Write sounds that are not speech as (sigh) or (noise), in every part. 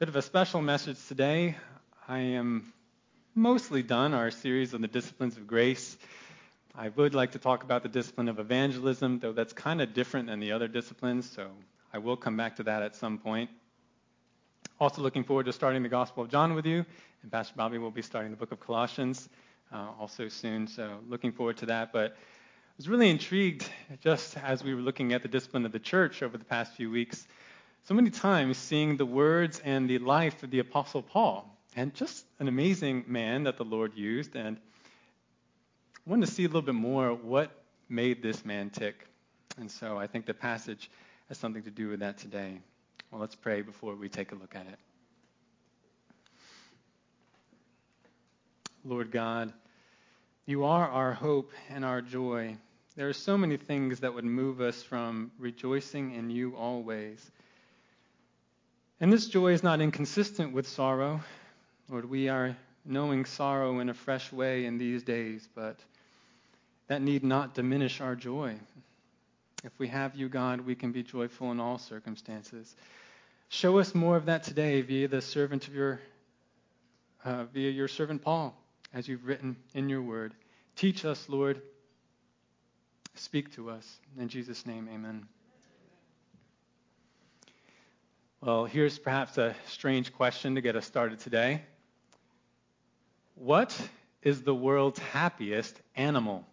Bit of a special message today. I am mostly done our series on the disciplines of grace. I would like to talk about the discipline of evangelism, though that's kind of different than the other disciplines, so I will come back to that at some point. Also, looking forward to starting the Gospel of John with you, and Pastor Bobby will be starting the book of Colossians uh, also soon, so looking forward to that. But I was really intrigued just as we were looking at the discipline of the church over the past few weeks so many times seeing the words and the life of the Apostle Paul. And just an amazing man that the Lord used. And I wanted to see a little bit more what made this man tick. And so I think the passage has something to do with that today. Well, let's pray before we take a look at it. Lord God, you are our hope and our joy. There are so many things that would move us from rejoicing in you always and this joy is not inconsistent with sorrow. Lord, we are knowing sorrow in a fresh way in these days, but that need not diminish our joy. If we have you, God, we can be joyful in all circumstances. Show us more of that today via the servant of your, uh, via your servant Paul, as you've written in your word. Teach us, Lord. Speak to us. In Jesus' name, amen. Well, here's perhaps a strange question to get us started today. What is the world's happiest animal?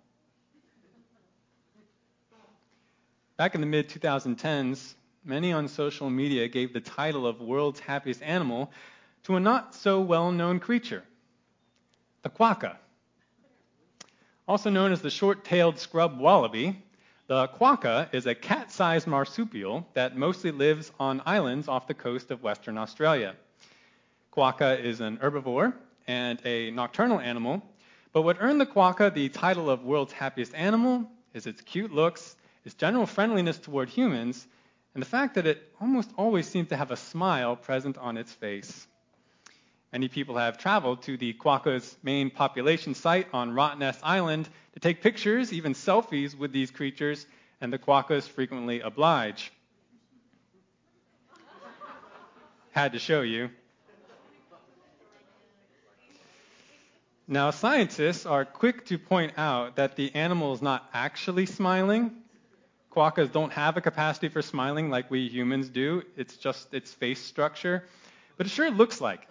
Back in the mid 2010s, many on social media gave the title of world's happiest animal to a not so well known creature, the quokka. Also known as the short tailed scrub wallaby, the quokka is a cat sized marsupial that mostly lives on islands off the coast of Western Australia. Quokka is an herbivore and a nocturnal animal, but what earned the quokka the title of world's happiest animal is its cute looks, its general friendliness toward humans, and the fact that it almost always seems to have a smile present on its face. Many people have traveled to the quokka's main population site on Rottnest Island to take pictures, even selfies, with these creatures, and the quokkas frequently oblige. Had to show you. Now, scientists are quick to point out that the animal is not actually smiling. Quokkas don't have a capacity for smiling like we humans do. It's just its face structure. But it sure looks like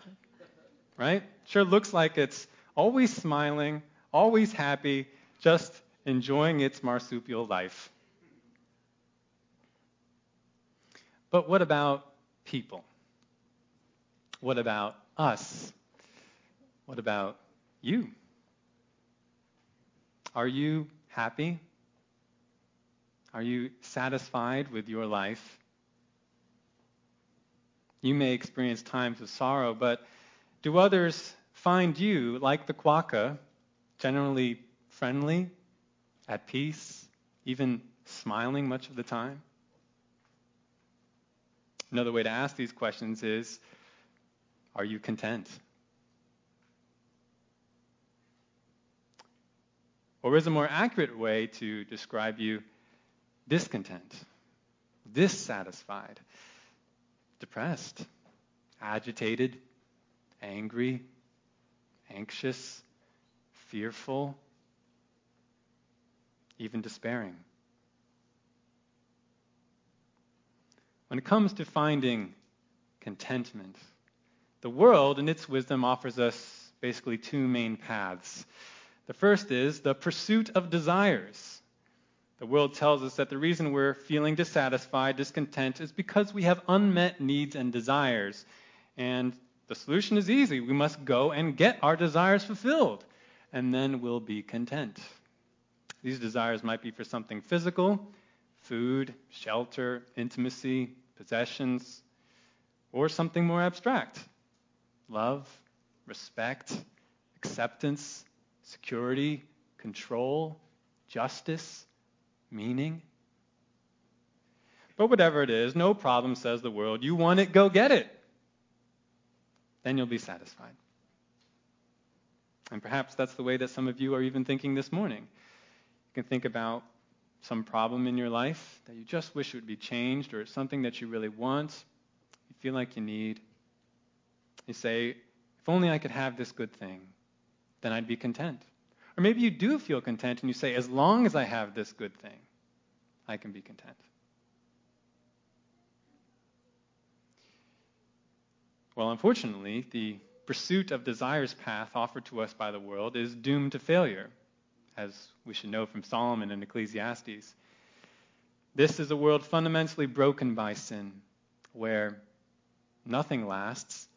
right? Sure looks like it's always smiling, always happy, just enjoying its marsupial life. But what about people? What about us? What about you? Are you happy? Are you satisfied with your life? You may experience times of sorrow, but do others find you, like the quokka, generally friendly, at peace, even smiling much of the time? Another way to ask these questions is Are you content? Or is a more accurate way to describe you discontent, dissatisfied, depressed, agitated, angry, anxious, fearful, even despairing. When it comes to finding contentment, the world, in its wisdom, offers us basically two main paths. The first is the pursuit of desires. The world tells us that the reason we're feeling dissatisfied, discontent, is because we have unmet needs and desires. And the solution is easy. We must go and get our desires fulfilled, and then we'll be content. These desires might be for something physical, food, shelter, intimacy, possessions, or something more abstract love, respect, acceptance, security, control, justice, meaning. But whatever it is, no problem, says the world. You want it, go get it then you'll be satisfied. And perhaps that's the way that some of you are even thinking this morning. You can think about some problem in your life that you just wish would be changed, or it's something that you really want, you feel like you need. You say, if only I could have this good thing, then I'd be content. Or maybe you do feel content and you say, as long as I have this good thing, I can be content. Well, unfortunately, the pursuit of desires path offered to us by the world is doomed to failure, as we should know from Solomon and Ecclesiastes. This is a world fundamentally broken by sin, where nothing lasts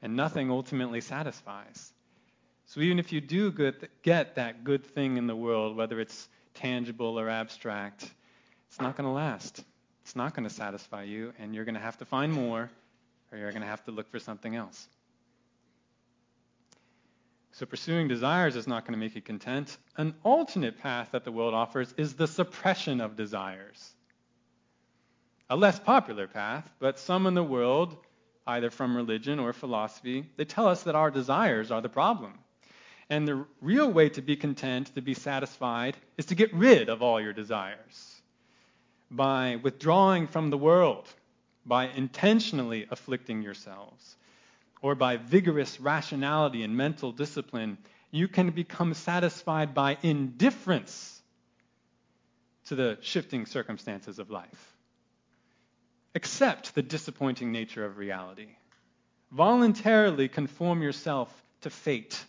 and nothing ultimately satisfies. So even if you do get that good thing in the world, whether it's tangible or abstract, it's not going to last. It's not going to satisfy you, and you're going to have to find more, or you're going to have to look for something else. So pursuing desires is not going to make you content. An alternate path that the world offers is the suppression of desires. A less popular path, but some in the world, either from religion or philosophy, they tell us that our desires are the problem. And the real way to be content, to be satisfied, is to get rid of all your desires by withdrawing from the world, by intentionally afflicting yourselves, or by vigorous rationality and mental discipline. You can become satisfied by indifference to the shifting circumstances of life. Accept the disappointing nature of reality. Voluntarily conform yourself to fate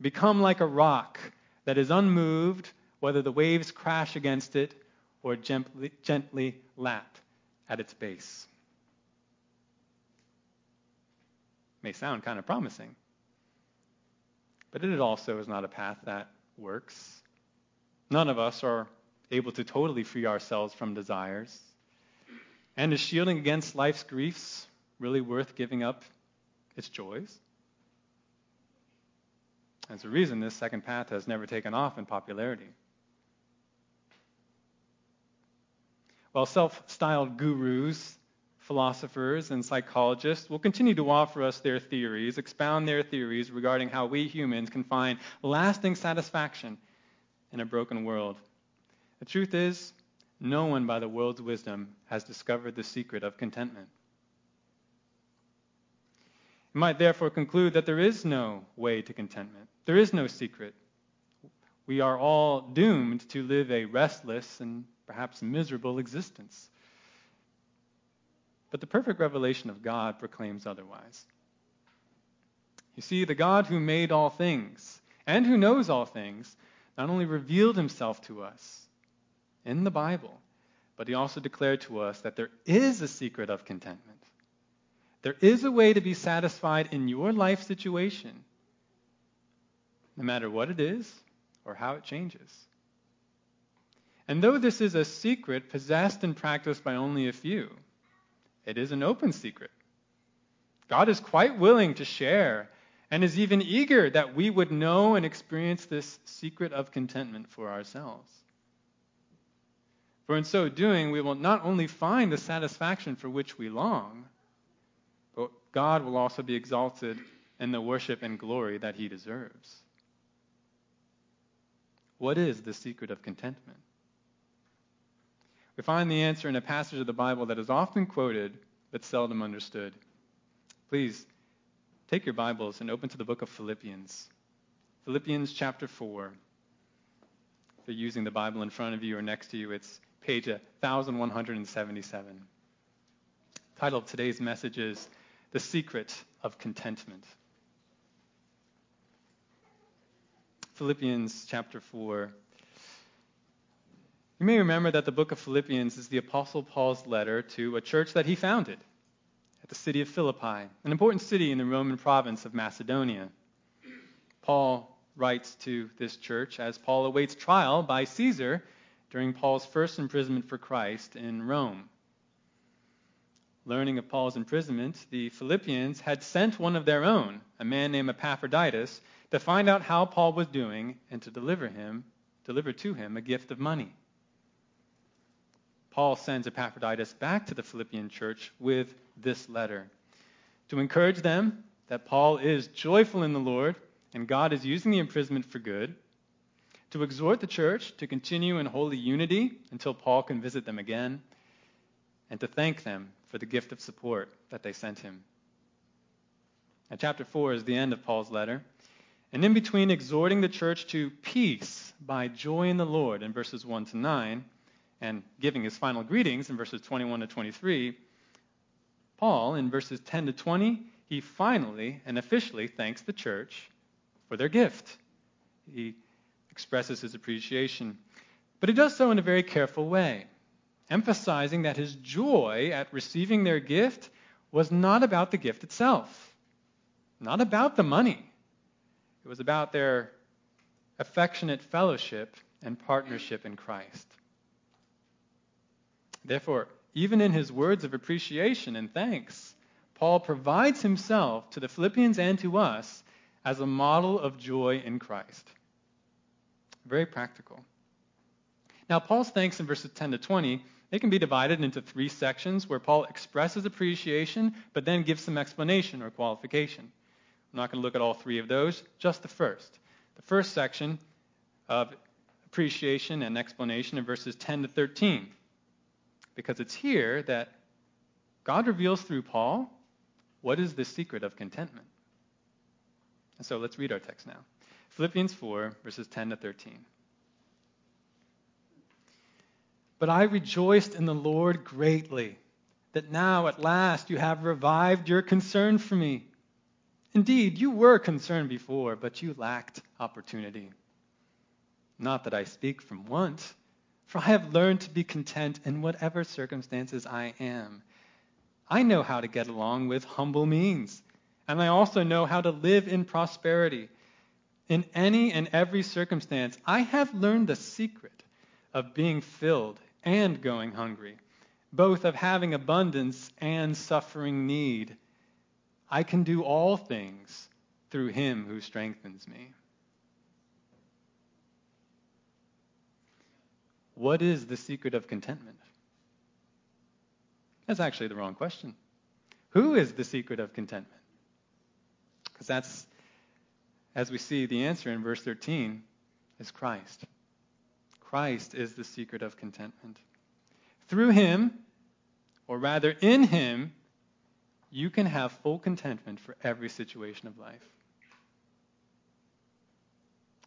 Become like a rock that is unmoved, whether the waves crash against it or gently, gently lap at its base. May sound kind of promising, but it also is not a path that works. None of us are able to totally free ourselves from desires. And is shielding against life's griefs really worth giving up its joys? As a reason, this second path has never taken off in popularity. While self styled gurus, philosophers, and psychologists will continue to offer us their theories, expound their theories regarding how we humans can find lasting satisfaction in a broken world. The truth is, no one by the world's wisdom has discovered the secret of contentment. We might therefore conclude that there is no way to contentment. There is no secret. We are all doomed to live a restless and perhaps miserable existence. But the perfect revelation of God proclaims otherwise. You see, the God who made all things and who knows all things not only revealed himself to us in the Bible, but he also declared to us that there is a secret of contentment. There is a way to be satisfied in your life situation no matter what it is or how it changes. And though this is a secret possessed and practiced by only a few, it is an open secret. God is quite willing to share and is even eager that we would know and experience this secret of contentment for ourselves. For in so doing, we will not only find the satisfaction for which we long, but God will also be exalted in the worship and glory that he deserves. What is the secret of contentment? We find the answer in a passage of the Bible that is often quoted but seldom understood. Please take your Bibles and open to the book of Philippians. Philippians chapter 4. If you're using the Bible in front of you or next to you, it's page 1177. The title of today's message is The Secret of Contentment. Philippians chapter 4. You may remember that the book of Philippians is the Apostle Paul's letter to a church that he founded at the city of Philippi, an important city in the Roman province of Macedonia. Paul writes to this church as Paul awaits trial by Caesar during Paul's first imprisonment for Christ in Rome. Learning of Paul's imprisonment, the Philippians had sent one of their own, a man named Epaphroditus, to find out how Paul was doing and to deliver him, deliver to him a gift of money. Paul sends Epaphroditus back to the Philippian church with this letter to encourage them that Paul is joyful in the Lord and God is using the imprisonment for good, to exhort the church to continue in holy unity until Paul can visit them again, and to thank them for the gift of support that they sent him. Now, chapter 4 is the end of Paul's letter. And in between exhorting the church to peace by joy in the Lord in verses 1 to 9, and giving his final greetings in verses 21 to 23, Paul, in verses 10 to 20, he finally and officially thanks the church for their gift. He expresses his appreciation. But he does so in a very careful way, emphasizing that his joy at receiving their gift was not about the gift itself, not about the money. It was about their affectionate fellowship and partnership in Christ. Therefore, even in his words of appreciation and thanks, Paul provides himself to the Philippians and to us as a model of joy in Christ. Very practical. Now, Paul's thanks in verses 10 to 20, they can be divided into three sections where Paul expresses appreciation, but then gives some explanation or qualification. I'm not going to look at all three of those, just the first. The first section of appreciation and explanation in verses 10 to 13. Because it's here that God reveals through Paul what is the secret of contentment. And so let's read our text now. Philippians 4, verses 10 to 13. But I rejoiced in the Lord greatly that now at last you have revived your concern for me. Indeed, you were concerned before, but you lacked opportunity. Not that I speak from want, for I have learned to be content in whatever circumstances I am. I know how to get along with humble means, and I also know how to live in prosperity. In any and every circumstance, I have learned the secret of being filled and going hungry, both of having abundance and suffering need. I can do all things through him who strengthens me. What is the secret of contentment? That's actually the wrong question. Who is the secret of contentment? Because that's, as we see the answer in verse 13, is Christ. Christ is the secret of contentment. Through him, or rather in him, you can have full contentment for every situation of life.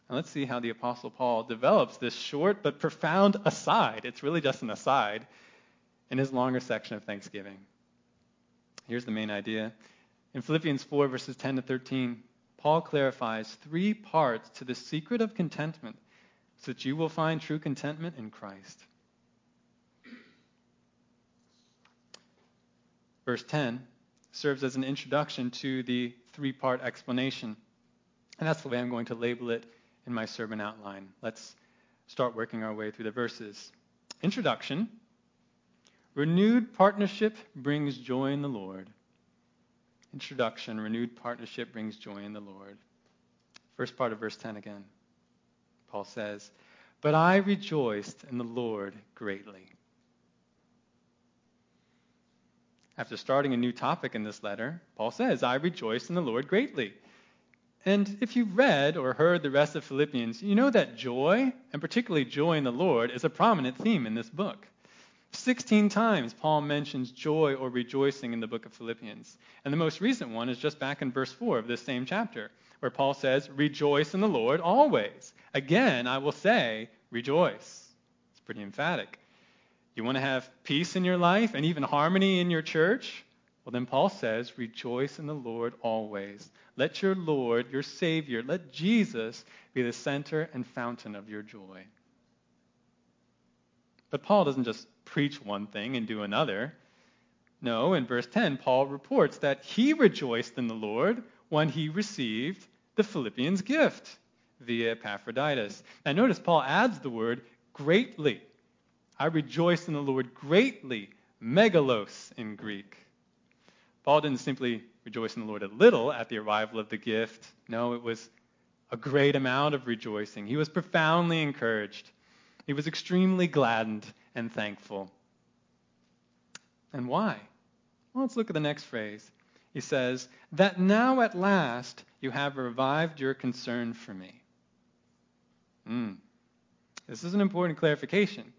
And let's see how the Apostle Paul develops this short but profound aside. It's really just an aside in his longer section of Thanksgiving. Here's the main idea. In Philippians 4, verses 10 to 13, Paul clarifies three parts to the secret of contentment so that you will find true contentment in Christ. Verse 10 serves as an introduction to the three part explanation. And that's the way I'm going to label it in my sermon outline. Let's start working our way through the verses. Introduction Renewed partnership brings joy in the Lord. Introduction Renewed partnership brings joy in the Lord. First part of verse 10 again. Paul says, But I rejoiced in the Lord greatly. After starting a new topic in this letter, Paul says, I rejoice in the Lord greatly. And if you've read or heard the rest of Philippians, you know that joy, and particularly joy in the Lord, is a prominent theme in this book. 16 times Paul mentions joy or rejoicing in the book of Philippians. And the most recent one is just back in verse 4 of this same chapter, where Paul says, Rejoice in the Lord always. Again, I will say, rejoice. It's pretty emphatic. You want to have peace in your life and even harmony in your church? Well, then Paul says, Rejoice in the Lord always. Let your Lord, your Savior, let Jesus be the center and fountain of your joy. But Paul doesn't just preach one thing and do another. No, in verse 10, Paul reports that he rejoiced in the Lord when he received the Philippians' gift via Epaphroditus. Now, notice Paul adds the word greatly. I rejoice in the Lord greatly, megalos in Greek. Paul didn't simply rejoice in the Lord a little at the arrival of the gift. No, it was a great amount of rejoicing. He was profoundly encouraged. He was extremely gladdened and thankful. And why? Well, let's look at the next phrase. He says, That now at last you have revived your concern for me. Mm. This is an important clarification.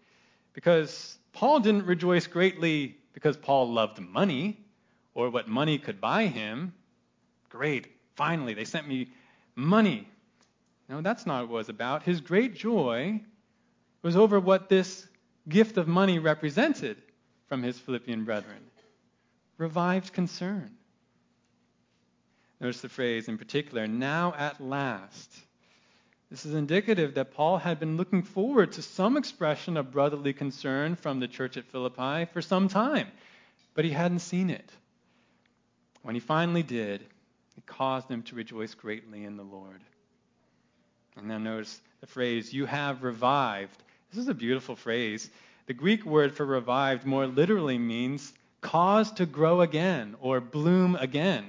Because Paul didn't rejoice greatly because Paul loved money or what money could buy him. Great, finally, they sent me money. No, that's not what it was about. His great joy was over what this gift of money represented from his Philippian brethren revived concern. Notice the phrase in particular, now at last. This is indicative that Paul had been looking forward to some expression of brotherly concern from the church at Philippi for some time, but he hadn't seen it. When he finally did, it caused him to rejoice greatly in the Lord. And now notice the phrase, you have revived. This is a beautiful phrase. The Greek word for revived more literally means cause to grow again or bloom again.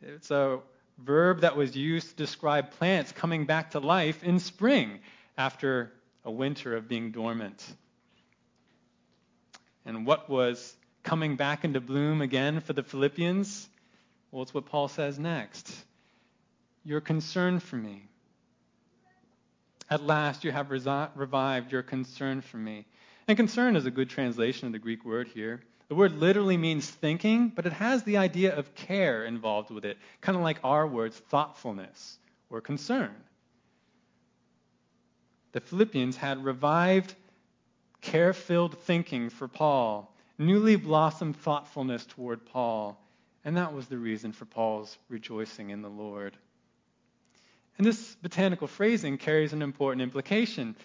It's a verb that was used to describe plants coming back to life in spring after a winter of being dormant. And what was coming back into bloom again for the Philippians? Well, it's what Paul says next. Your concern for me. At last, you have revived your concern for me. And concern is a good translation of the Greek word here. The word literally means thinking, but it has the idea of care involved with it, kind of like our words thoughtfulness or concern. The Philippians had revived, care filled thinking for Paul, newly blossomed thoughtfulness toward Paul, and that was the reason for Paul's rejoicing in the Lord. And this botanical phrasing carries an important implication.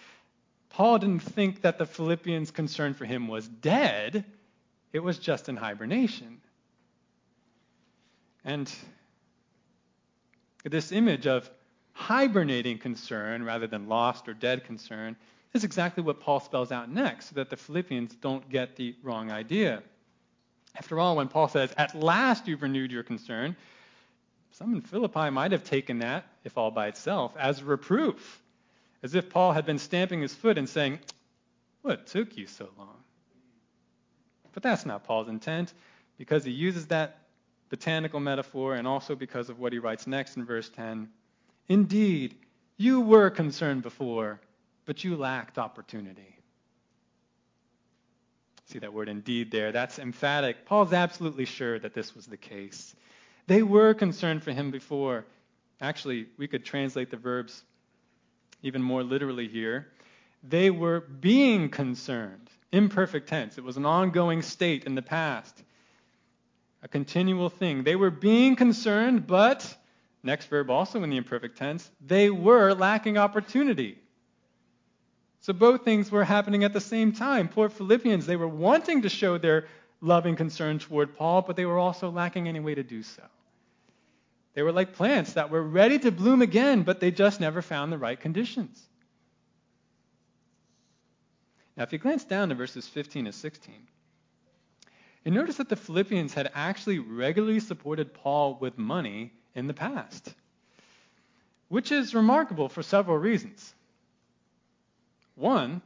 Paul didn't think that the Philippians' concern for him was dead it was just in hibernation. And this image of hibernating concern rather than lost or dead concern is exactly what Paul spells out next, so that the Philippians don't get the wrong idea. After all, when Paul says, At last you've renewed your concern, some in Philippi might have taken that, if all by itself, as a reproof, as if Paul had been stamping his foot and saying, What took you so long? But that's not Paul's intent because he uses that botanical metaphor and also because of what he writes next in verse 10. Indeed, you were concerned before, but you lacked opportunity. See that word indeed there? That's emphatic. Paul's absolutely sure that this was the case. They were concerned for him before. Actually, we could translate the verbs even more literally here. They were being concerned imperfect tense. It was an ongoing state in the past, a continual thing. They were being concerned, but, next verb also in the imperfect tense, they were lacking opportunity. So both things were happening at the same time. Poor Philippians, they were wanting to show their loving concern toward Paul, but they were also lacking any way to do so. They were like plants that were ready to bloom again, but they just never found the right conditions. Now, if you glance down to verses 15 to 16, you notice that the Philippians had actually regularly supported Paul with money in the past, which is remarkable for several reasons. One,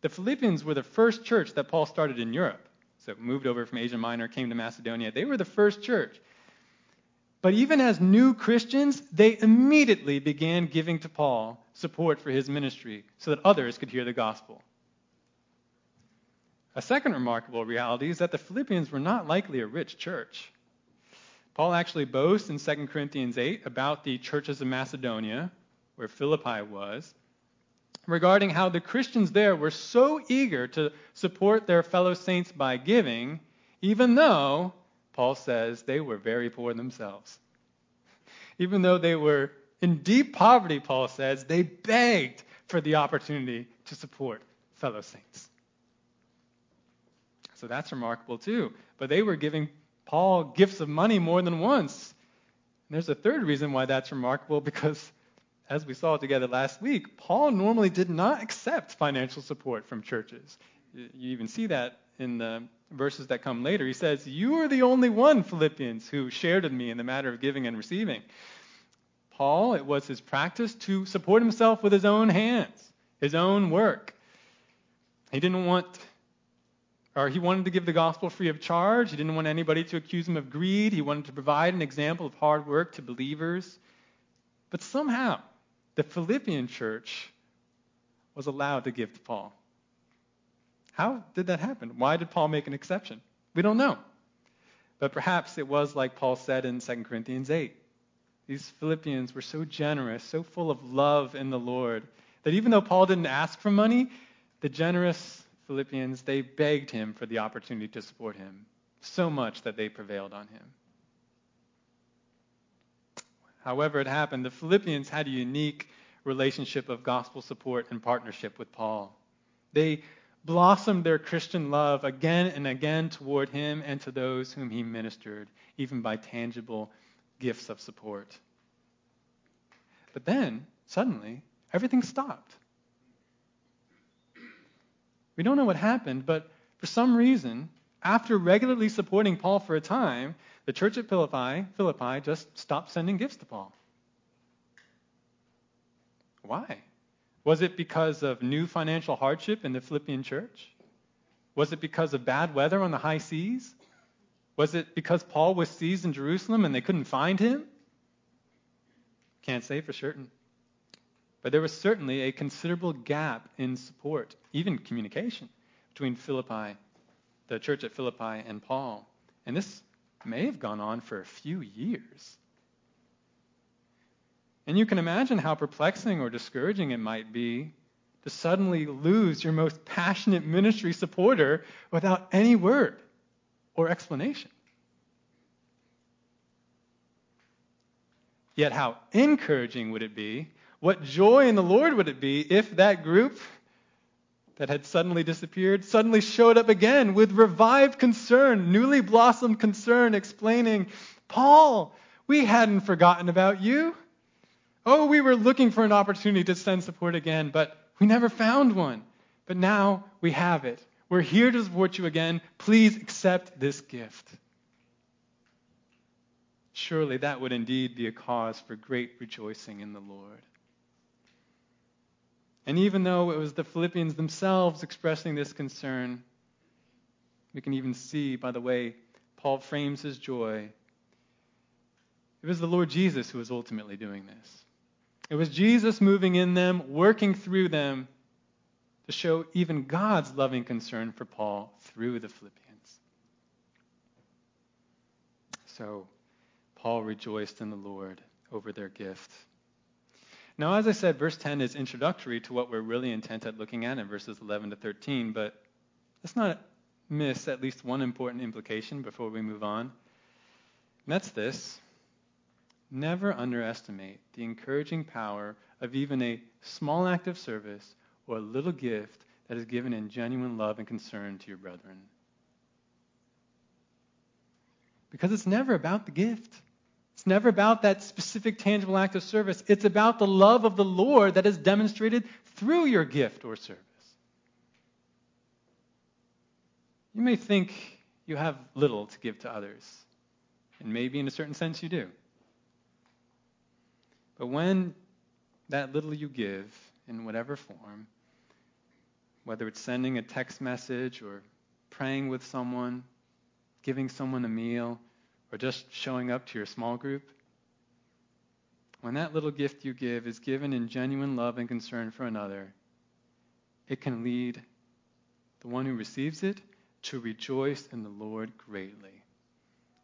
the Philippians were the first church that Paul started in Europe. So moved over from Asia Minor, came to Macedonia. They were the first church. But even as new Christians, they immediately began giving to Paul support for his ministry so that others could hear the gospel. A second remarkable reality is that the Philippians were not likely a rich church. Paul actually boasts in 2 Corinthians 8 about the churches of Macedonia, where Philippi was, regarding how the Christians there were so eager to support their fellow saints by giving, even though, Paul says, they were very poor themselves. Even though they were in deep poverty, Paul says, they begged for the opportunity to support fellow saints. So that's remarkable too. But they were giving Paul gifts of money more than once. And there's a third reason why that's remarkable because, as we saw together last week, Paul normally did not accept financial support from churches. You even see that in the verses that come later. He says, You are the only one, Philippians, who shared with me in the matter of giving and receiving. Paul, it was his practice to support himself with his own hands, his own work. He didn't want or he wanted to give the gospel free of charge. He didn't want anybody to accuse him of greed. He wanted to provide an example of hard work to believers. But somehow, the Philippian church was allowed to give to Paul. How did that happen? Why did Paul make an exception? We don't know. But perhaps it was like Paul said in 2 Corinthians 8 these Philippians were so generous, so full of love in the Lord, that even though Paul didn't ask for money, the generous Philippians, they begged him for the opportunity to support him, so much that they prevailed on him. However, it happened, the Philippians had a unique relationship of gospel support and partnership with Paul. They blossomed their Christian love again and again toward him and to those whom he ministered, even by tangible gifts of support. But then, suddenly, everything stopped. We don't know what happened, but for some reason, after regularly supporting Paul for a time, the church at Philippi, Philippi just stopped sending gifts to Paul. Why? Was it because of new financial hardship in the Philippian church? Was it because of bad weather on the high seas? Was it because Paul was seized in Jerusalem and they couldn't find him? Can't say for certain. But there was certainly a considerable gap in support, even communication, between Philippi, the church at Philippi, and Paul. And this may have gone on for a few years. And you can imagine how perplexing or discouraging it might be to suddenly lose your most passionate ministry supporter without any word or explanation. Yet, how encouraging would it be? What joy in the Lord would it be if that group that had suddenly disappeared suddenly showed up again with revived concern, newly blossomed concern, explaining, Paul, we hadn't forgotten about you. Oh, we were looking for an opportunity to send support again, but we never found one. But now we have it. We're here to support you again. Please accept this gift. Surely that would indeed be a cause for great rejoicing in the Lord. And even though it was the Philippians themselves expressing this concern, we can even see by the way Paul frames his joy. It was the Lord Jesus who was ultimately doing this. It was Jesus moving in them, working through them to show even God's loving concern for Paul through the Philippians. So, Paul rejoiced in the Lord over their gift. Now, as I said, verse 10 is introductory to what we're really intent at looking at in verses 11 to 13, but let's not miss at least one important implication before we move on. And that's this Never underestimate the encouraging power of even a small act of service or a little gift that is given in genuine love and concern to your brethren. Because it's never about the gift. It's never about that specific tangible act of service. It's about the love of the Lord that is demonstrated through your gift or service. You may think you have little to give to others, and maybe in a certain sense you do. But when that little you give, in whatever form, whether it's sending a text message or praying with someone, giving someone a meal, or just showing up to your small group, when that little gift you give is given in genuine love and concern for another, it can lead the one who receives it to rejoice in the Lord greatly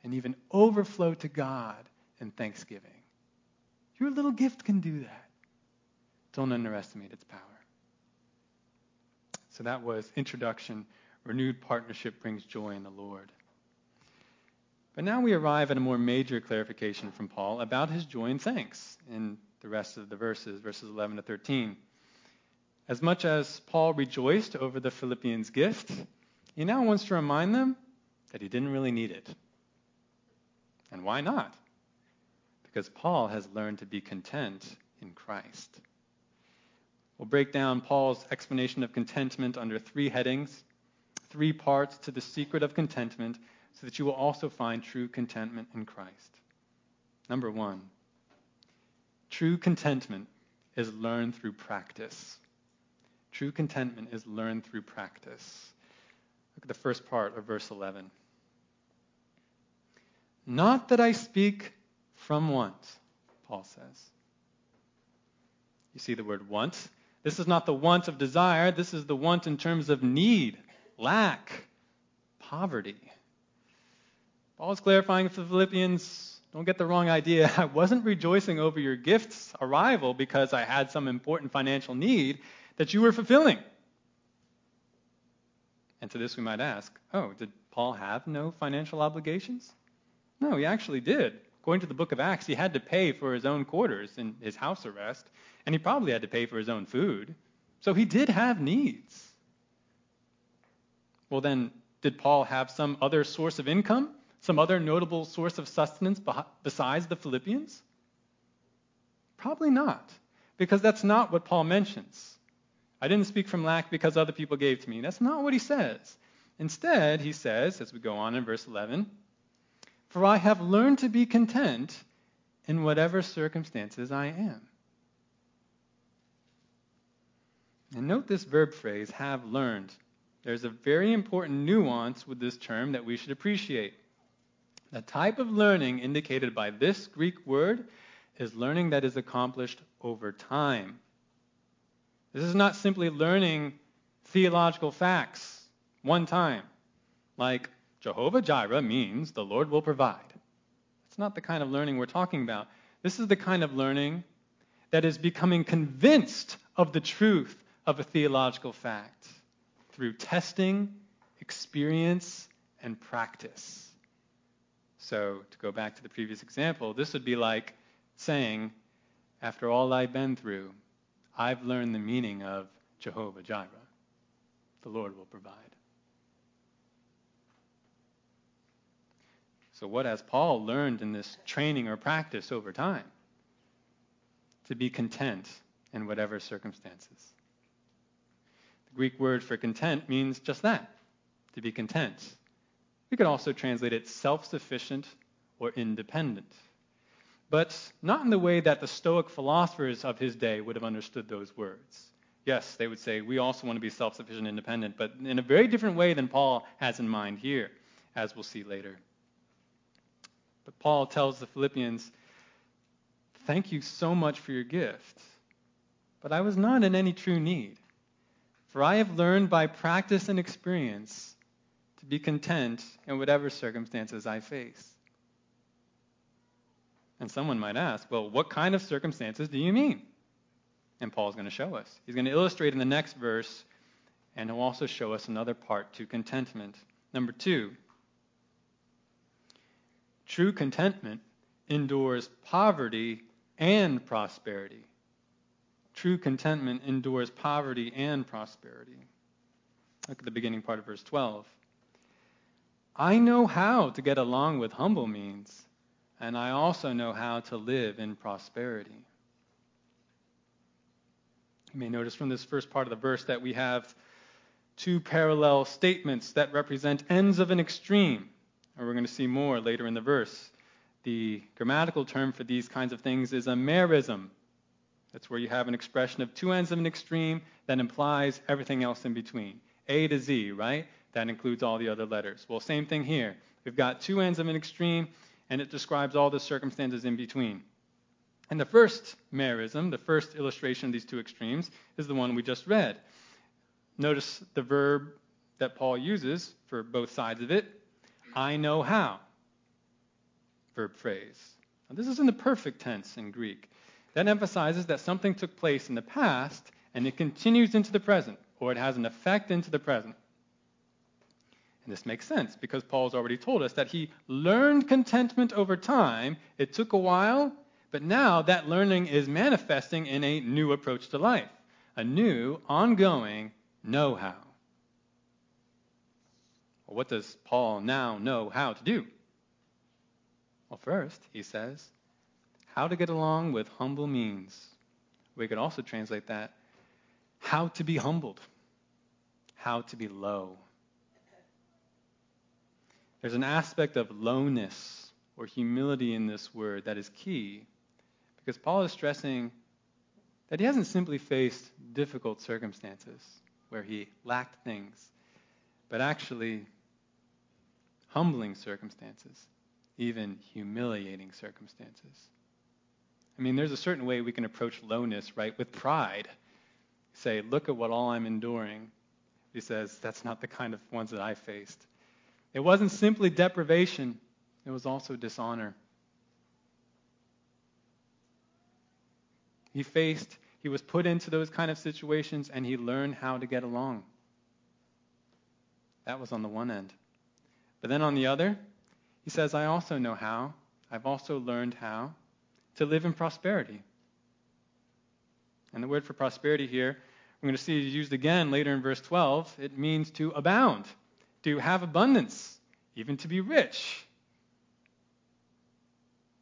and even overflow to God in thanksgiving. Your little gift can do that. Don't underestimate its power. So that was introduction. Renewed partnership brings joy in the Lord. But now we arrive at a more major clarification from Paul about his joy and thanks in the rest of the verses, verses 11 to 13. As much as Paul rejoiced over the Philippians' gift, he now wants to remind them that he didn't really need it. And why not? because Paul has learned to be content in Christ. We'll break down Paul's explanation of contentment under three headings, three parts to the secret of contentment, so that you will also find true contentment in Christ. Number one, true contentment is learned through practice. True contentment is learned through practice. Look at the first part of verse 11. Not that I speak from want, Paul says. You see the word want? This is not the want of desire, this is the want in terms of need, lack, poverty. Paul is clarifying for the Philippians don't get the wrong idea. (laughs) I wasn't rejoicing over your gift's arrival because I had some important financial need that you were fulfilling. And to this we might ask, oh, did Paul have no financial obligations? No, he actually did. According to the book of Acts, he had to pay for his own quarters in his house arrest, and he probably had to pay for his own food. So he did have needs. Well, then, did Paul have some other source of income? Some other notable source of sustenance besides the Philippians? Probably not, because that's not what Paul mentions. I didn't speak from lack because other people gave to me. That's not what he says. Instead, he says, as we go on in verse 11, For I have learned to be content in whatever circumstances I am. And note this verb phrase, have learned. There's a very important nuance with this term that we should appreciate. The type of learning indicated by this Greek word is learning that is accomplished over time. This is not simply learning theological facts one time, like Jehovah Jireh means the Lord will provide. It's not the kind of learning we're talking about. This is the kind of learning that is becoming convinced of the truth of a theological fact through testing, experience, and practice. So, to go back to the previous example, this would be like saying, after all I've been through, I've learned the meaning of Jehovah Jireh. The Lord will provide. So, what has Paul learned in this training or practice over time? To be content in whatever circumstances. The Greek word for content means just that to be content. We could also translate it self sufficient or independent but not in the way that the Stoic philosophers of his day would have understood those words. Yes, they would say, we also want to be self sufficient and independent, but in a very different way than Paul has in mind here, as we'll see later. But Paul tells the Philippians, Thank you so much for your gift, but I was not in any true need. For I have learned by practice and experience be content in whatever circumstances I face. And someone might ask, well, what kind of circumstances do you mean? And Paul's going to show us. He's going to illustrate in the next verse, and he'll also show us another part to contentment. Number two, true contentment endures poverty and prosperity. True contentment endures poverty and prosperity. Look at the beginning part of verse 12. I know how to get along with humble means and I also know how to live in prosperity. You may notice from this first part of the verse that we have two parallel statements that represent ends of an extreme, and we're going to see more later in the verse. The grammatical term for these kinds of things is a merism. That's where you have an expression of two ends of an extreme that implies everything else in between. A to Z, right? That includes all the other letters. Well, same thing here. We've got two ends of an extreme and it describes all the circumstances in between. And the first merism, the first illustration of these two extremes, is the one we just read. Notice the verb that Paul uses for both sides of it I know how. Verb phrase. Now, this is in the perfect tense in Greek. That emphasizes that something took place in the past and it continues into the present, or it has an effect into the present. This makes sense because Paul's already told us that he learned contentment over time. It took a while, but now that learning is manifesting in a new approach to life, a new, ongoing know how. Well, what does Paul now know how to do? Well, first, he says, how to get along with humble means. We could also translate that how to be humbled, how to be low. There's an aspect of lowness or humility in this word that is key because Paul is stressing that he hasn't simply faced difficult circumstances where he lacked things, but actually humbling circumstances, even humiliating circumstances. I mean, there's a certain way we can approach lowness, right, with pride. Say, look at what all I'm enduring. He says, that's not the kind of ones that I faced. It wasn't simply deprivation, it was also dishonor. He faced, he was put into those kind of situations, and he learned how to get along. That was on the one end. But then on the other, he says, I also know how, I've also learned how to live in prosperity. And the word for prosperity here, we're going to see it used again later in verse 12. It means to abound to have abundance, even to be rich.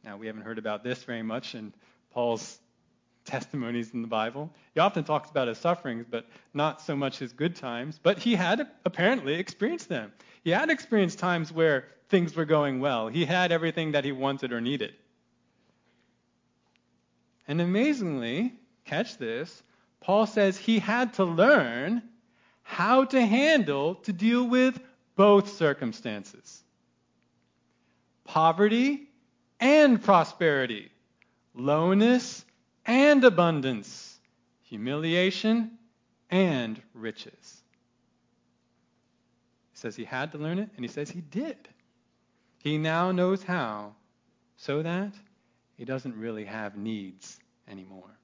Now, we haven't heard about this very much in Paul's testimonies in the Bible. He often talks about his sufferings, but not so much his good times. But he had apparently experienced them. He had experienced times where things were going well. He had everything that he wanted or needed. And amazingly, catch this, Paul says he had to learn how to handle, to deal with both circumstances poverty and prosperity, lowness and abundance, humiliation and riches. He says he had to learn it, and he says he did. He now knows how, so that he doesn't really have needs anymore.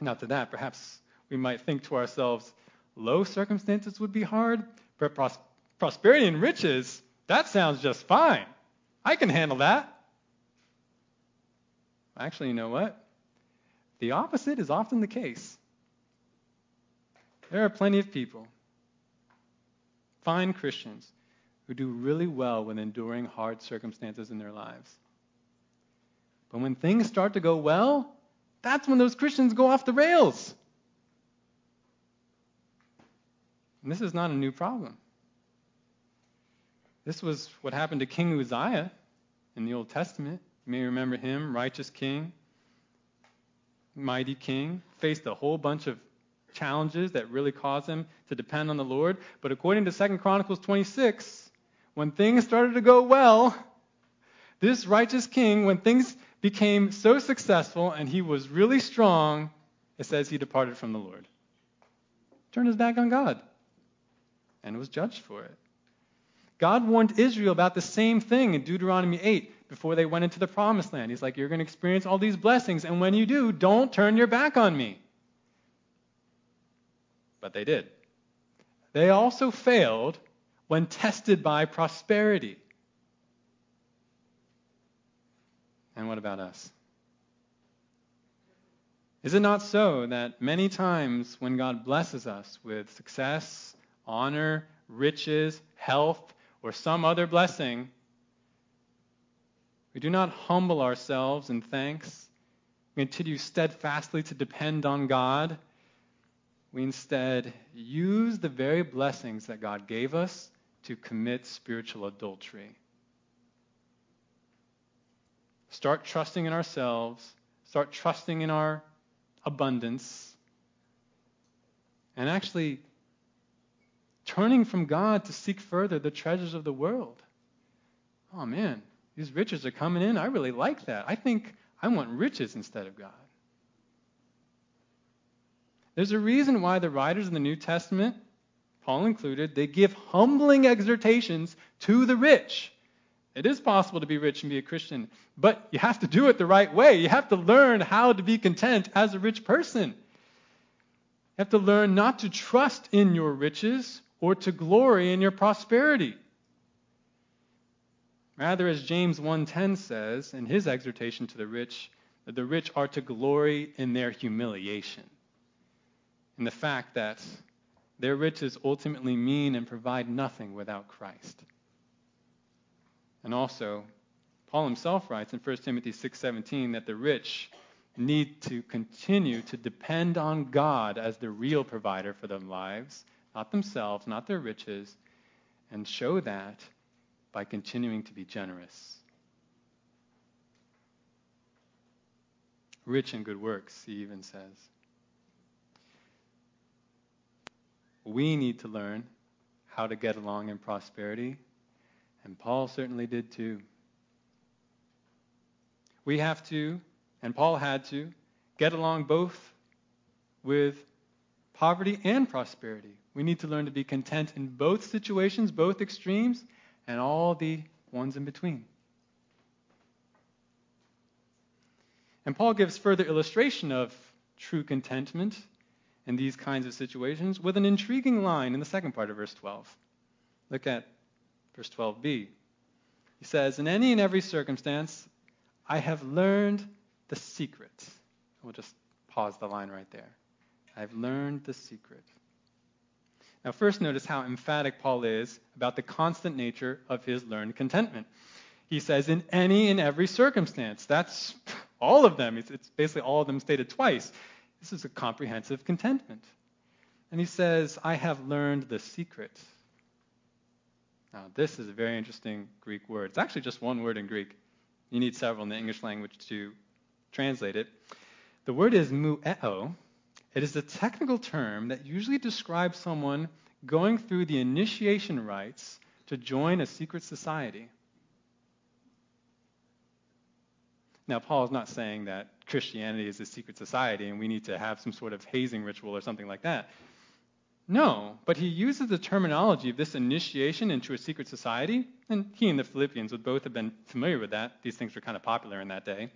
Now, to that, perhaps we might think to ourselves, low circumstances would be hard, but pros- prosperity and riches, that sounds just fine. I can handle that. Actually, you know what? The opposite is often the case. There are plenty of people, fine Christians, who do really well when enduring hard circumstances in their lives. But when things start to go well, that's when those Christians go off the rails. And this is not a new problem. This was what happened to King Uzziah in the Old Testament. You may remember him, righteous king, mighty king, faced a whole bunch of challenges that really caused him to depend on the Lord. But according to 2 Chronicles 26, when things started to go well, this righteous king, when things became so successful and he was really strong, it says he departed from the Lord. Turned his back on God and was judged for it. God warned Israel about the same thing in Deuteronomy 8 before they went into the promised land. He's like, You're going to experience all these blessings, and when you do, don't turn your back on me. But they did. They also failed when tested by prosperity. And what about us? Is it not so that many times when God blesses us with success, honor, riches, health, or some other blessing, we do not humble ourselves in thanks, we continue steadfastly to depend on God. We instead use the very blessings that God gave us to commit spiritual adultery. Start trusting in ourselves. Start trusting in our abundance. And actually turning from God to seek further the treasures of the world. Oh man, these riches are coming in. I really like that. I think I want riches instead of God. There's a reason why the writers in the New Testament, Paul included, they give humbling exhortations to the rich it is possible to be rich and be a Christian, but you have to do it the right way. You have to learn how to be content as a rich person. You have to learn not to trust in your riches or to glory in your prosperity. Rather, as James 1:10 says in his exhortation to the rich, that the rich are to glory in their humiliation. In the fact that their riches ultimately mean and provide nothing without Christ. And also, Paul himself writes in 1 Timothy 6:17 that the rich need to continue to depend on God as the real provider for their lives, not themselves, not their riches, and show that by continuing to be generous. Rich in good works, he even says. We need to learn how to get along in prosperity and Paul certainly did too. We have to, and Paul had to, get along both with poverty and prosperity. We need to learn to be content in both situations, both extremes, and all the ones in between. And Paul gives further illustration of true contentment in these kinds of situations with an intriguing line in the second part of verse 12. Look at verse 12b. He says, In any and every circumstance, I have learned the secret. We'll just pause the line right there. I've learned the secret. Now, first notice how emphatic Paul is about the constant nature of his learned contentment. He says, in any and every circumstance. That's all of them. It's, basically all of them stated twice. This is a comprehensive contentment. And he says, I have learned the secret. Now, this is a very interesting Greek word. It's actually just one word in Greek. You need several in the English language to translate it. The word is mu'eo. It is a technical term that usually describes someone going through the initiation rites to join a secret society. Now, Paul is not saying that Christianity is a secret society and we need to have some sort of hazing ritual or something like that. No, but he uses the terminology of this initiation into a secret society, and he and the Philippians would both have been familiar with that. These things were kind of popular in that day.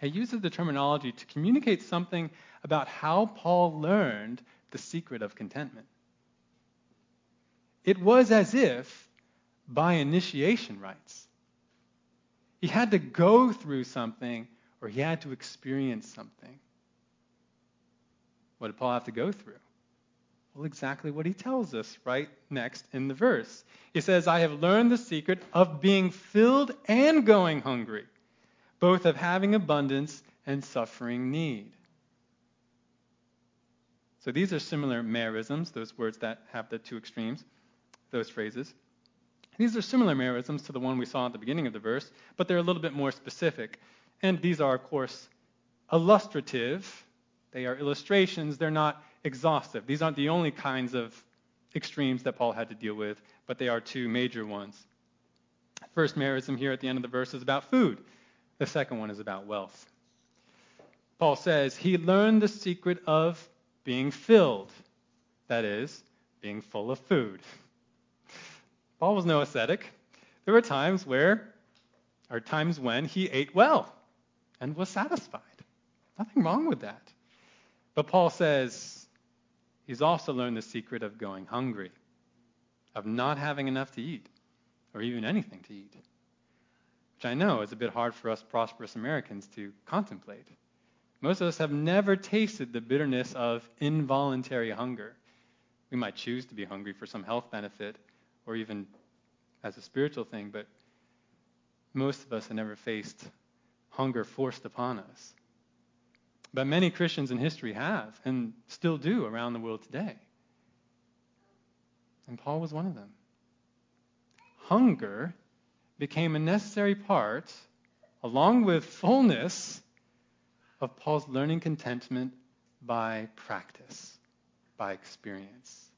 He uses the terminology to communicate something about how Paul learned the secret of contentment. It was as if by initiation rites. He had to go through something or he had to experience something. What did Paul have to go through? Well, exactly what he tells us right next in the verse. He says, I have learned the secret of being filled and going hungry, both of having abundance and suffering need. So these are similar merisms, those words that have the two extremes, those phrases. These are similar merisms to the one we saw at the beginning of the verse, but they're a little bit more specific. And these are, of course, illustrative. They are illustrations. They're not exhaustive. These aren't the only kinds of extremes that Paul had to deal with, but they are two major ones. First merism here at the end of the verse is about food. The second one is about wealth. Paul says he learned the secret of being filled, that is, being full of food. Paul was no ascetic. There were times where, or times when, he ate well and was satisfied. Nothing wrong with that. But Paul says He's also learned the secret of going hungry, of not having enough to eat, or even anything to eat, which I know is a bit hard for us prosperous Americans to contemplate. Most of us have never tasted the bitterness of involuntary hunger. We might choose to be hungry for some health benefit or even as a spiritual thing, but most of us have never faced hunger forced upon us. But many Christians in history have and still do around the world today. And Paul was one of them. Hunger became a necessary part, along with fullness, of Paul's learning contentment by practice, by experience.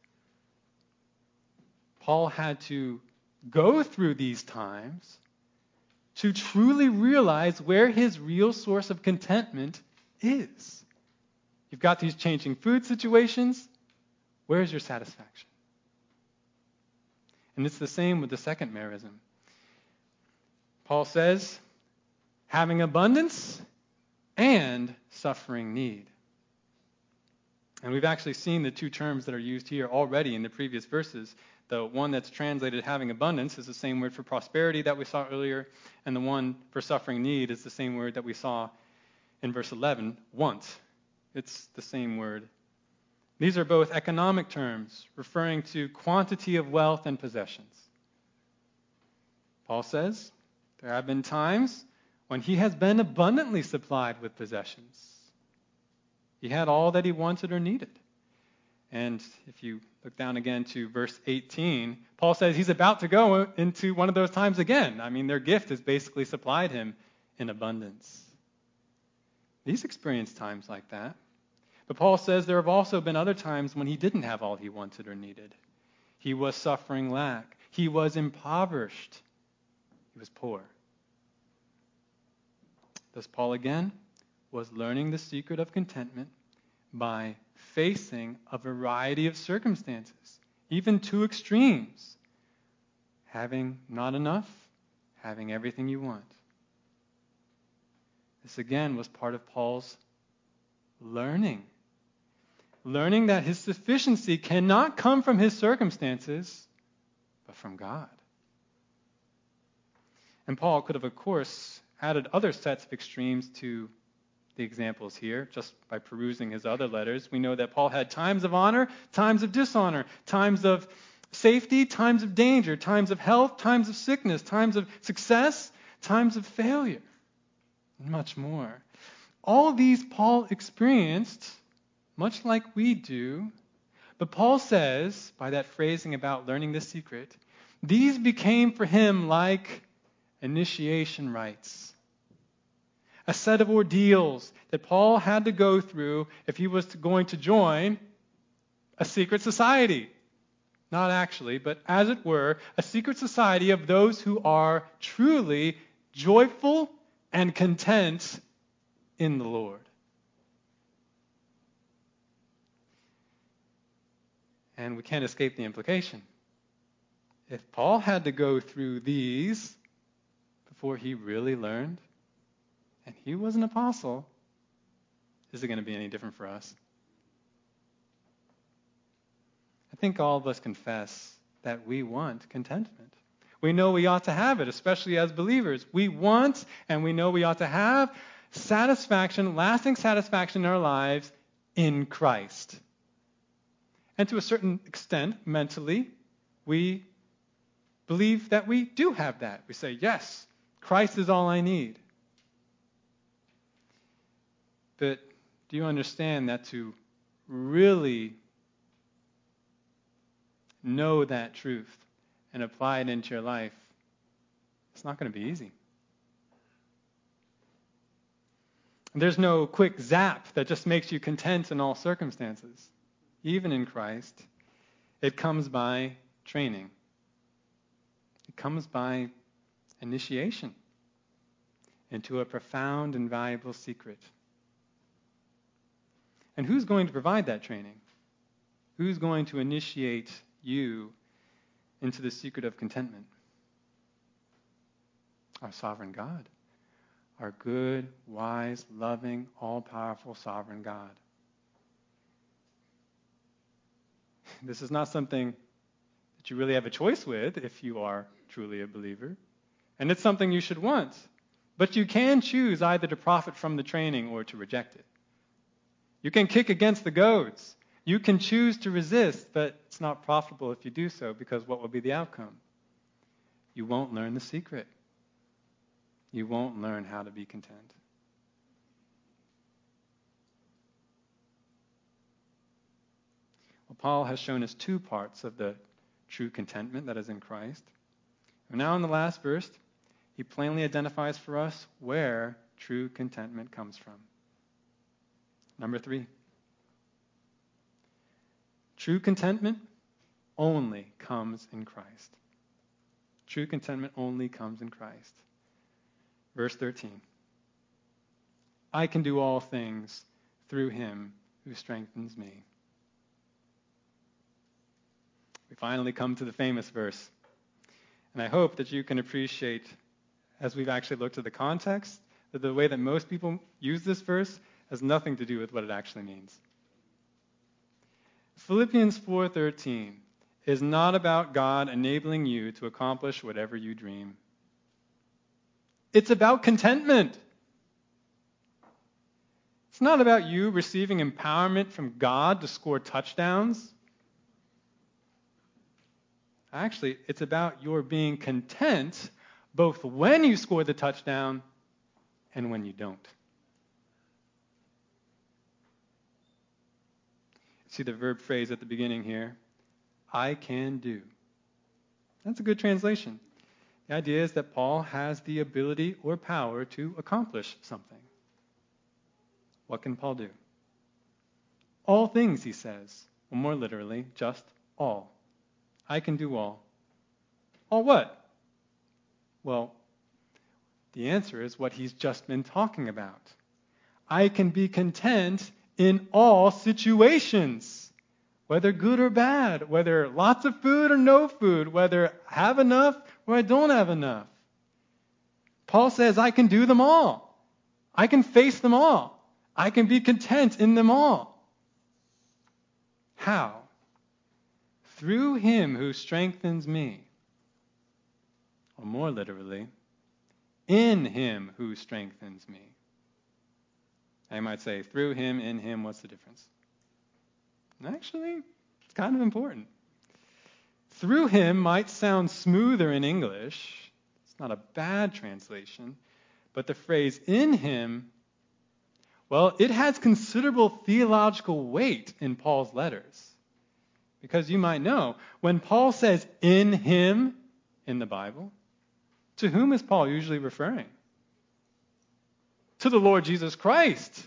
Paul had to go through these times to truly realize where his real source of contentment is. You've got these changing food situations. Where's your satisfaction? And it's the same with the second merism. Paul says, having abundance and suffering need. And we've actually seen the two terms that are used here already in the previous verses. The one that's translated having abundance is the same word for prosperity that we saw earlier, and the one for suffering need is the same word that we saw in verse 11, want. It's the same word. These are both economic terms referring to quantity of wealth and possessions. Paul says, There have been times when he has been abundantly supplied with possessions. He had all that he wanted or needed. And if you look down again to verse 18, Paul says he's about to go into one of those times again. I mean, their gift has basically supplied him in abundance. He's experienced times like that. But Paul says there have also been other times when he didn't have all he wanted or needed. He was suffering lack. He was impoverished. He was poor. Thus, Paul again was learning the secret of contentment by facing a variety of circumstances, even two extremes having not enough, having everything you want. This again was part of Paul's learning. Learning that his sufficiency cannot come from his circumstances, but from God. And Paul could have, of course, added other sets of extremes to the examples here just by perusing his other letters. We know that Paul had times of honor, times of dishonor, times of safety, times of danger, times of health, times of sickness, times of success, times of failure, and much more. All these Paul experienced, much like we do. But Paul says, by that phrasing about learning the secret, these became for him like initiation rites. A set of ordeals that Paul had to go through if he was going to join a secret society. Not actually, but as it were, a secret society of those who are truly joyful and content in the Lord. And we can't escape the implication. If Paul had to go through these before he really learned, and he was an apostle, is it going to be any different for us? I think all of us confess that we want contentment. We know we ought to have it, especially as believers. We want and we know we ought to have satisfaction, lasting satisfaction in our lives in Christ. And to a certain extent, mentally, we believe that we do have that. We say, yes, Christ is all I need. But do you understand that to really know that truth and apply it into your life, it's not going to be easy. There's no quick zap that just makes you content in all circumstances, even in Christ. It comes by training, it comes by initiation into a profound and valuable secret. And who's going to provide that training? Who's going to initiate you into the secret of contentment? Our sovereign God. Our good, wise, loving, all powerful sovereign God. This is not something that you really have a choice with if you are truly a believer. And it's something you should want. But you can choose either to profit from the training or to reject it. You can kick against the goads. You can choose to resist, but it's not profitable if you do so because what will be the outcome? You won't learn the secret. You won't learn how to be content. Well, Paul has shown us two parts of the true contentment that is in Christ. And now, in the last verse, he plainly identifies for us where true contentment comes from. Number three. True contentment only comes in Christ. True contentment only comes in Christ. Verse 13 I can do all things through him who strengthens me. We finally come to the famous verse. And I hope that you can appreciate, as we've actually looked at the context, that the way that most people use this verse has nothing to do with what it actually means. Philippians 4:13 is not about God enabling you to accomplish whatever you dream. It's about contentment. It's not about you receiving empowerment from God to score touchdowns. Actually, it's about your being content both when you score the touchdown and when you don't. See the verb phrase at the beginning here I can do. That's a good translation. The idea is that Paul has the ability or power to accomplish something. What can Paul do? All things, he says. Or more literally, just all. I can do all. All what? Well, the answer is what he's just been talking about. I can be content in all situations, whether good or bad, whether lots of food or no food, whether I have enough or I don't have enough. Paul says, I can do them all. I can face them all. I can be content in them all. How? Through him who strengthens me. Or more literally, in him who strengthens me. I might say, through him, in him, what's the difference? Actually, it's kind of important. Through him might sound smoother in English. It's not a bad translation. But the phrase in him, well, it has considerable theological weight in Paul's letters. Because you might know, when Paul says in him in the Bible, to whom is Paul usually referring? To the Lord Jesus Christ.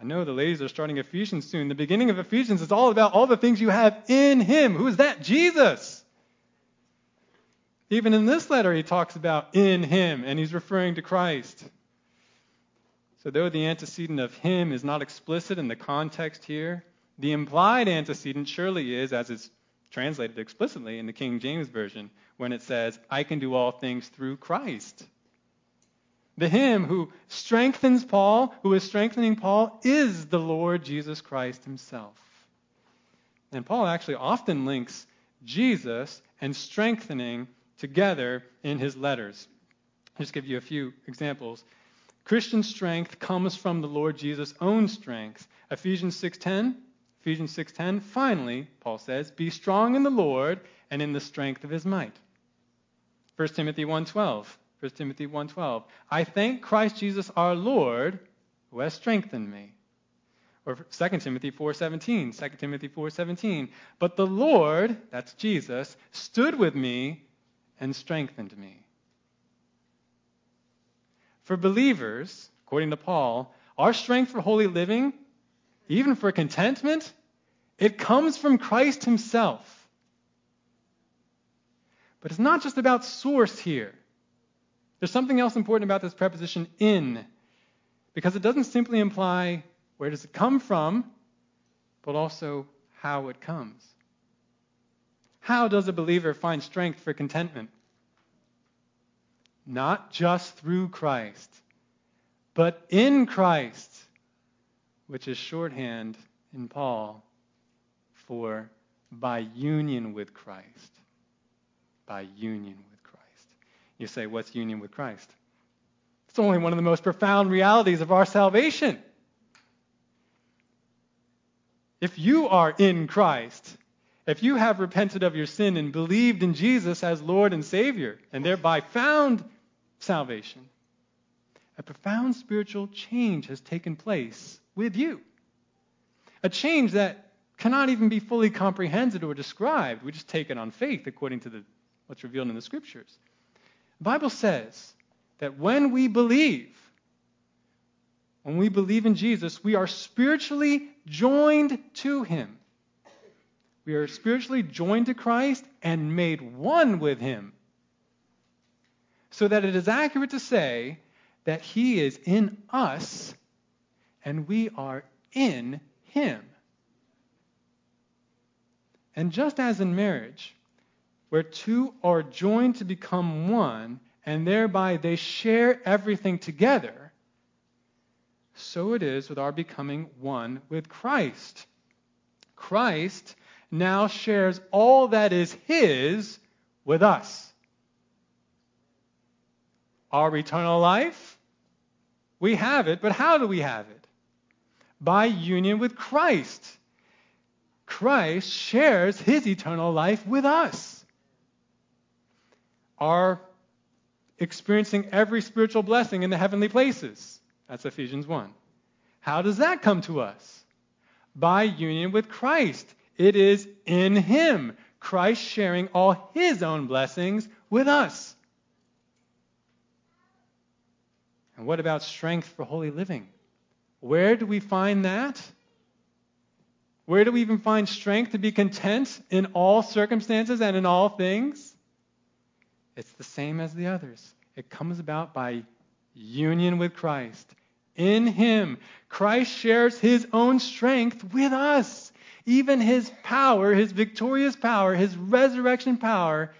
I know the ladies are starting Ephesians soon. The beginning of Ephesians is all about all the things you have in Him. Who is that? Jesus. Even in this letter, he talks about in Him, and he's referring to Christ. So, though the antecedent of Him is not explicit in the context here, the implied antecedent surely is, as it's translated explicitly in the King James Version, when it says, I can do all things through Christ. The him who strengthens Paul, who is strengthening Paul, is the Lord Jesus Christ himself. And Paul actually often links Jesus and strengthening together in his letters. I'll just give you a few examples. Christian strength comes from the Lord Jesus' own strength. Ephesians 6:10, Ephesians 6:10, finally, Paul says, "Be strong in the Lord and in the strength of his might." 1 Timothy 1:12, 1 Timothy 1:12. I thank Christ Jesus our Lord who has strengthened me. Or 2 Timothy 4:17, 2 Timothy 4:17. But the Lord, that's Jesus, stood with me and strengthened me. For believers, according to Paul, our strength for holy living, even for contentment, it comes from Christ himself. But it's not just about source here. There's something else important about this preposition in, because it doesn't simply imply where does it come from, but also how it comes. How does a believer find strength for contentment? Not just through Christ, but in Christ, which is shorthand in Paul for by union with Christ. By union with Christ. you say, What's union with Christ? It's only one of the most profound realities of our salvation. If you are in Christ, if you have repented of your sin and believed in Jesus as Lord and Savior, and thereby found salvation, a profound spiritual change has taken place with you. A change that cannot even be fully comprehended or described. We just take it on faith according to the, what's revealed in the Scriptures. The Bible says that when we believe, when we believe in Jesus, we are spiritually joined to him. We are spiritually joined to Christ and made one with him. So that it is accurate to say that he is in us and we are in him. And just as in marriage, where two are joined to become one, and thereby they share everything together, so it is with our becoming one with Christ. Christ now shares all that is His with us. Our eternal life, we have it, but how do we have it? By union with Christ. Christ shares His eternal life with us are experiencing every spiritual blessing in the heavenly places. That's Ephesians 1. How does that come to us? By union with Christ. It is in Him, Christ sharing all His own blessings with us. And what about strength for holy living? Where do we find that? Where do we even find strength to be content in all circumstances and in all things? It's the same as the others. It comes about by union with Christ. In Him, Christ shares His own strength with us. Even His power, His victorious power, His resurrection power,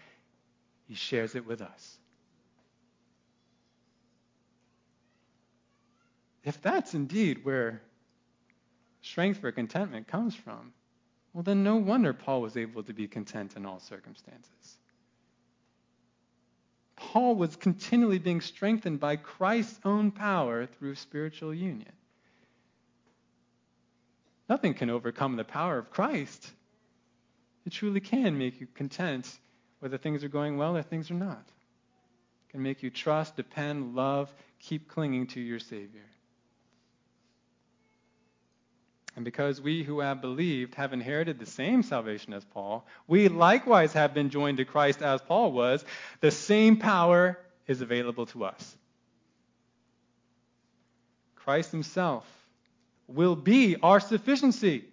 He shares it with us. If that's indeed where strength for contentment comes from, well, then no wonder Paul was able to be content in all circumstances. Paul was continually being strengthened by Christ's own power through spiritual union. Nothing can overcome the power of Christ. It truly can make you content whether things are going well or things are not. It can make you trust, depend, love, keep clinging to your Savior. And because we who have believed have inherited the same salvation as Paul, we likewise have been joined to Christ as Paul was. The same power is available to us. Christ himself will be our sufficiency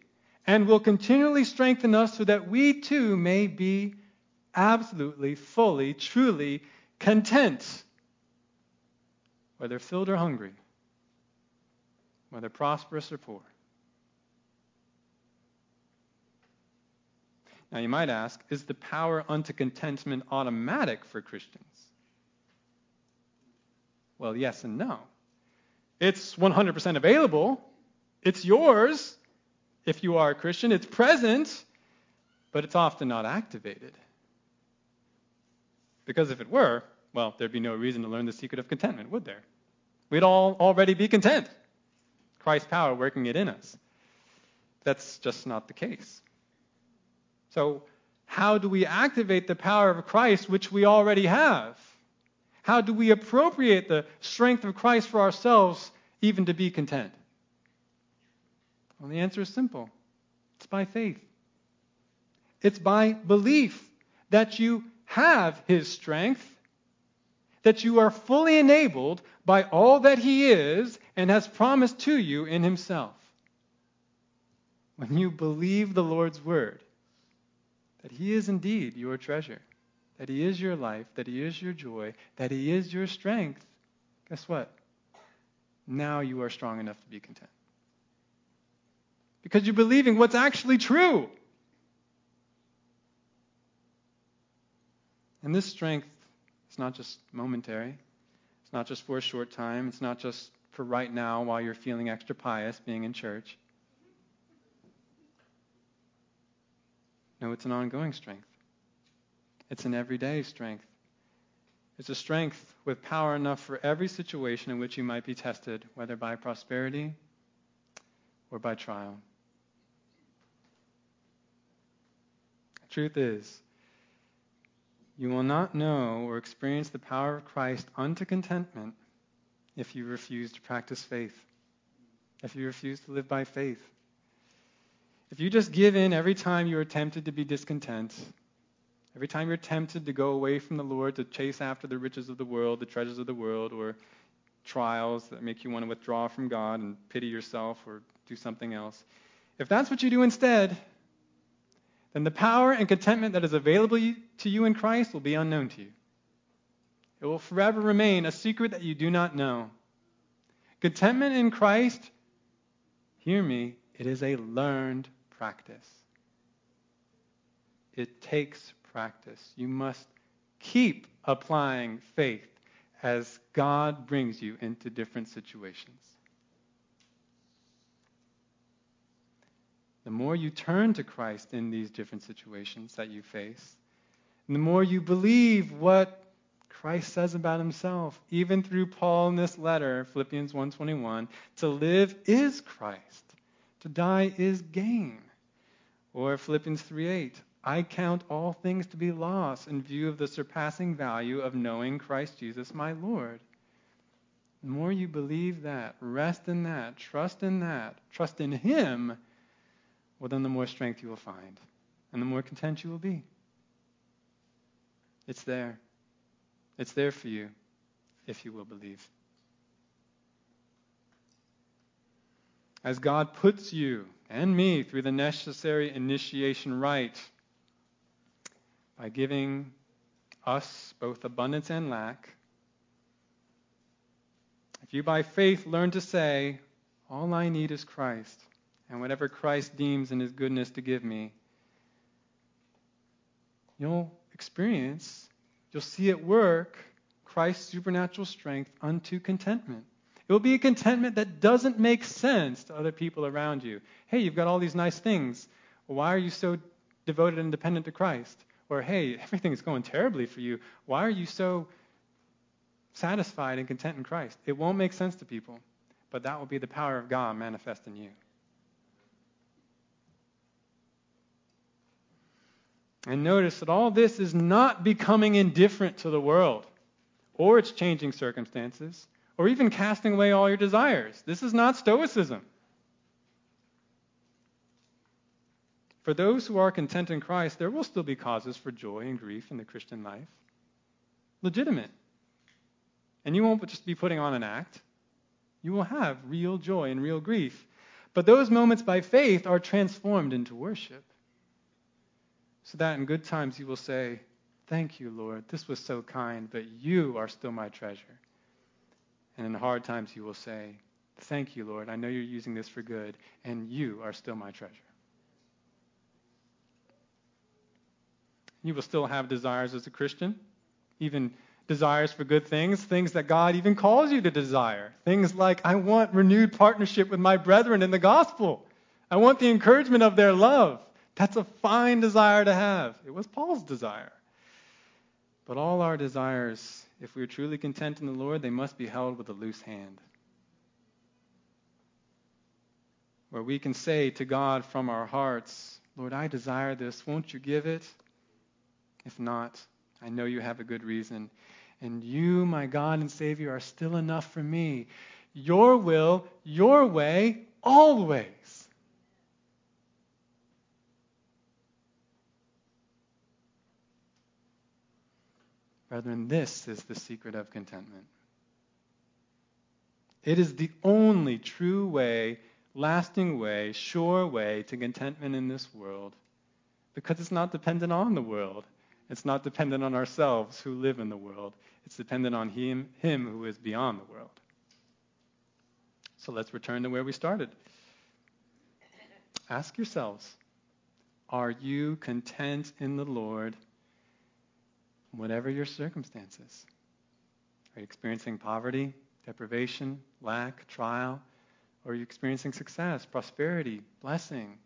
and will continually strengthen us so that we too may be absolutely, fully, truly content, whether filled or hungry, whether prosperous or poor. Now, you might ask, is the power unto contentment automatic for Christians? Well, yes and no. It's 100% available, it's yours if you are a Christian, it's present, but it's often not activated. Because if it were, well, there'd be no reason to learn the secret of contentment, would there? We'd all already be content. Christ's power working it in us. That's just not the case. So, how do we activate the power of Christ, which we already have? How do we appropriate the strength of Christ for ourselves, even to be content? Well, the answer is simple it's by faith. It's by belief that you have His strength, that you are fully enabled by all that He is and has promised to you in Himself. When you believe the Lord's word, that He is indeed your treasure, that He is your life, that He is your joy, that He is your strength, guess what? Now you are strong enough to be content. Because you're believing what's actually true. And this strength is not just momentary. It's not just for a short time. It's not just for right now while you're feeling extra pious being in church. No, it's an ongoing strength. It's an everyday strength. It's a strength with power enough for every situation in which you might be tested, whether by prosperity or by trial. Truth is, you will not know or experience the power of Christ unto contentment if you refuse to practice faith, if you refuse to live by faith. If you just give in every time you are tempted to be discontent, every time you're tempted to go away from the Lord to chase after the riches of the world, the treasures of the world, or trials that make you want to withdraw from God and pity yourself or do something else, if that's what you do instead, then the power and contentment that is available to you in Christ will be unknown to you. It will forever remain a secret that you do not know. Contentment in Christ, hear me, it is a learned practice. It takes practice. You must keep applying faith as God brings you into different situations. The more you turn to Christ in these different situations that you face, the more you believe what Christ says about himself, even through Paul in this letter, Philippians 1:21, to live is Christ, to die is gain. Or Philippians 3:8, I count all things to be loss in view of the surpassing value of knowing Christ Jesus my Lord. The more you believe that, rest in that, trust in that, trust in Him, well, then the more strength you will find and the more content you will be. It's there. It's there for you if you will believe. As God puts you and me through the necessary initiation rite by giving us both abundance and lack. If you by faith learn to say, All I need is Christ, and whatever Christ deems in his goodness to give me, you'll experience, you'll see at work Christ's supernatural strength unto contentment. It will be a contentment that doesn't make sense to other people around you. Hey, you've got all these nice things. Why are you so devoted and dependent to Christ? Or, hey, (laughs) everything's going terribly for you. Why are you so satisfied and content in Christ? It won't make sense to people, but that will be the power of God manifest in you. And notice that all this is not becoming indifferent to the world or its changing circumstances or even casting away all your desires. This is not Stoicism. For those who are content in Christ, there will still be causes for joy and grief in the Christian life. Legitimate. And you won't just be putting on an act, you will have real joy and real grief. But those moments by faith are transformed into worship. So that in good times you will say, Thank you, Lord. This was so kind, but you are still my treasure. And in hard times, you will say, Thank you, Lord. I know you're using this for good, and you are still my treasure. You will still have desires as a Christian, even desires for good things, things that God even calls you to desire. Things like, I want renewed partnership with my brethren in the gospel. I want the encouragement of their love. That's a fine desire to have. It was Paul's desire. But all our desires if we are truly content in the Lord, they must be held with a loose hand. Where we can say to God from our hearts, Lord, I desire this. Won't you give it? If not, I know you have a good reason. And you, my God and Savior, are still enough for me. Your will, your way, always. Brethren, this is the secret of contentment. It is the only true way, lasting way, sure way to contentment in this world because it's not dependent on the world. It's not dependent on ourselves who live in the world. It's dependent on him, him who is beyond the world. So let's return to where we started. Ask yourselves Are you content in the Lord? Whatever your circumstances. Are you experiencing poverty, deprivation, lack, trial? Or are you experiencing success, prosperity, blessing?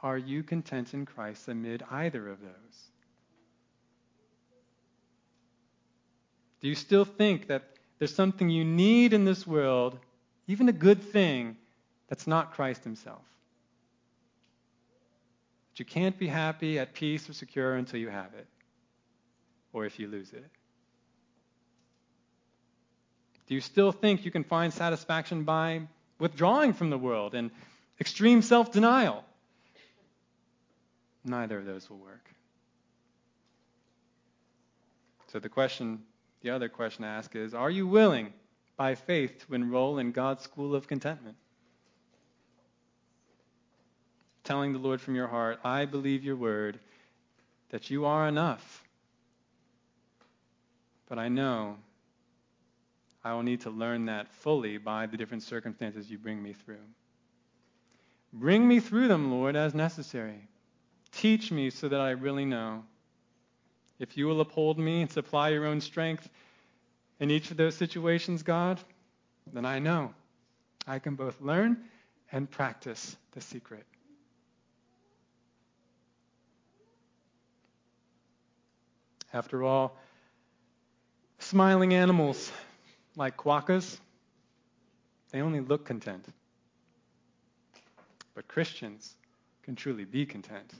Are you content in Christ amid either of those? Do you still think that there's something you need in this world, even a good thing, that's not Christ Himself? That you can't be happy, at peace, or secure until you have it or if you lose it? Do you still think you can find satisfaction by withdrawing from the world and extreme self denial? Neither of those will work. So the question, the other question to ask is Are you willing by faith to enroll in God's school of contentment? Telling the Lord from your heart, I believe your word, that you are enough but I know I will need to learn that fully by the different circumstances you bring me through. Bring me through them, Lord, as necessary. Teach me so that I really know. If you will uphold me and supply your own strength in each of those situations, God, then I know I can both learn and practice the secret. After all, smiling animals like quokkas, they only look content. But Christians can truly be content,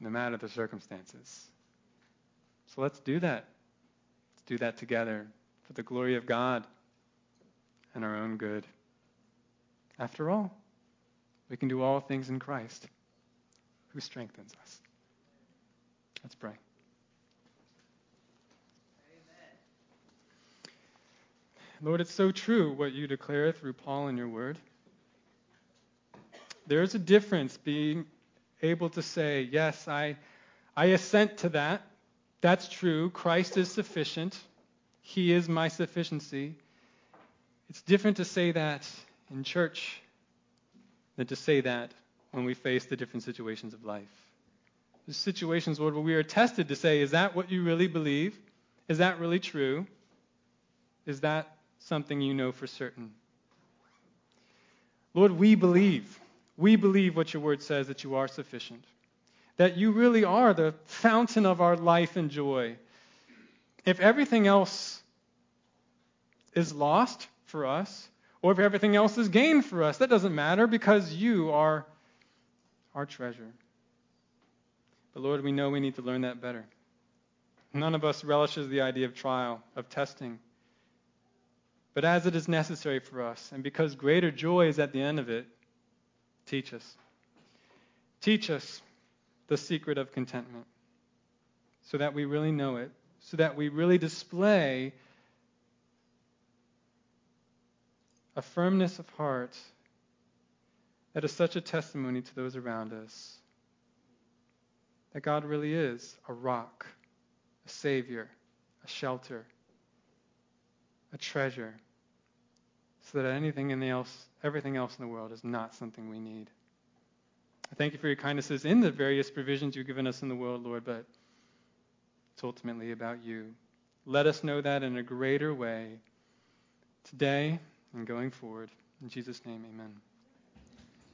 no matter the circumstances. So let's do that. Let's do that together for the glory of God and our own good. After all, we can do all things in Christ who strengthens us. Let's pray. Lord, it's so true what you declare through Paul in your word. There is a difference being able to say, Yes, I, I assent to that. That's true. Christ is sufficient. He is my sufficiency. It's different to say that in church than to say that when we face the different situations of life. The situations, Lord, where we are tested to say, Is that what you really believe? Is that really true? Is that something you know for certain. Lord, we believe. We believe what your word says that you are sufficient, that you really are the fountain of our life and joy. If everything else is lost for us, or if everything else is gained for us, that doesn't matter because you are our treasure. But Lord, we know we need to learn that better. None of us relishes the idea of trial, of testing. But as it is necessary for us, and because greater joy is at the end of it, teach us. Teach us the secret of contentment so that we really know it, so that we really display a firmness of heart that is such a testimony to those around us that God really is a rock, a savior, a shelter, a treasure, so that anything in the else, everything else in the world is not something we need. I thank you for your kindnesses in the various provisions you've given us in the world, Lord, but it's ultimately about you. Let us know that in a greater way today and going forward. In Jesus' name, amen.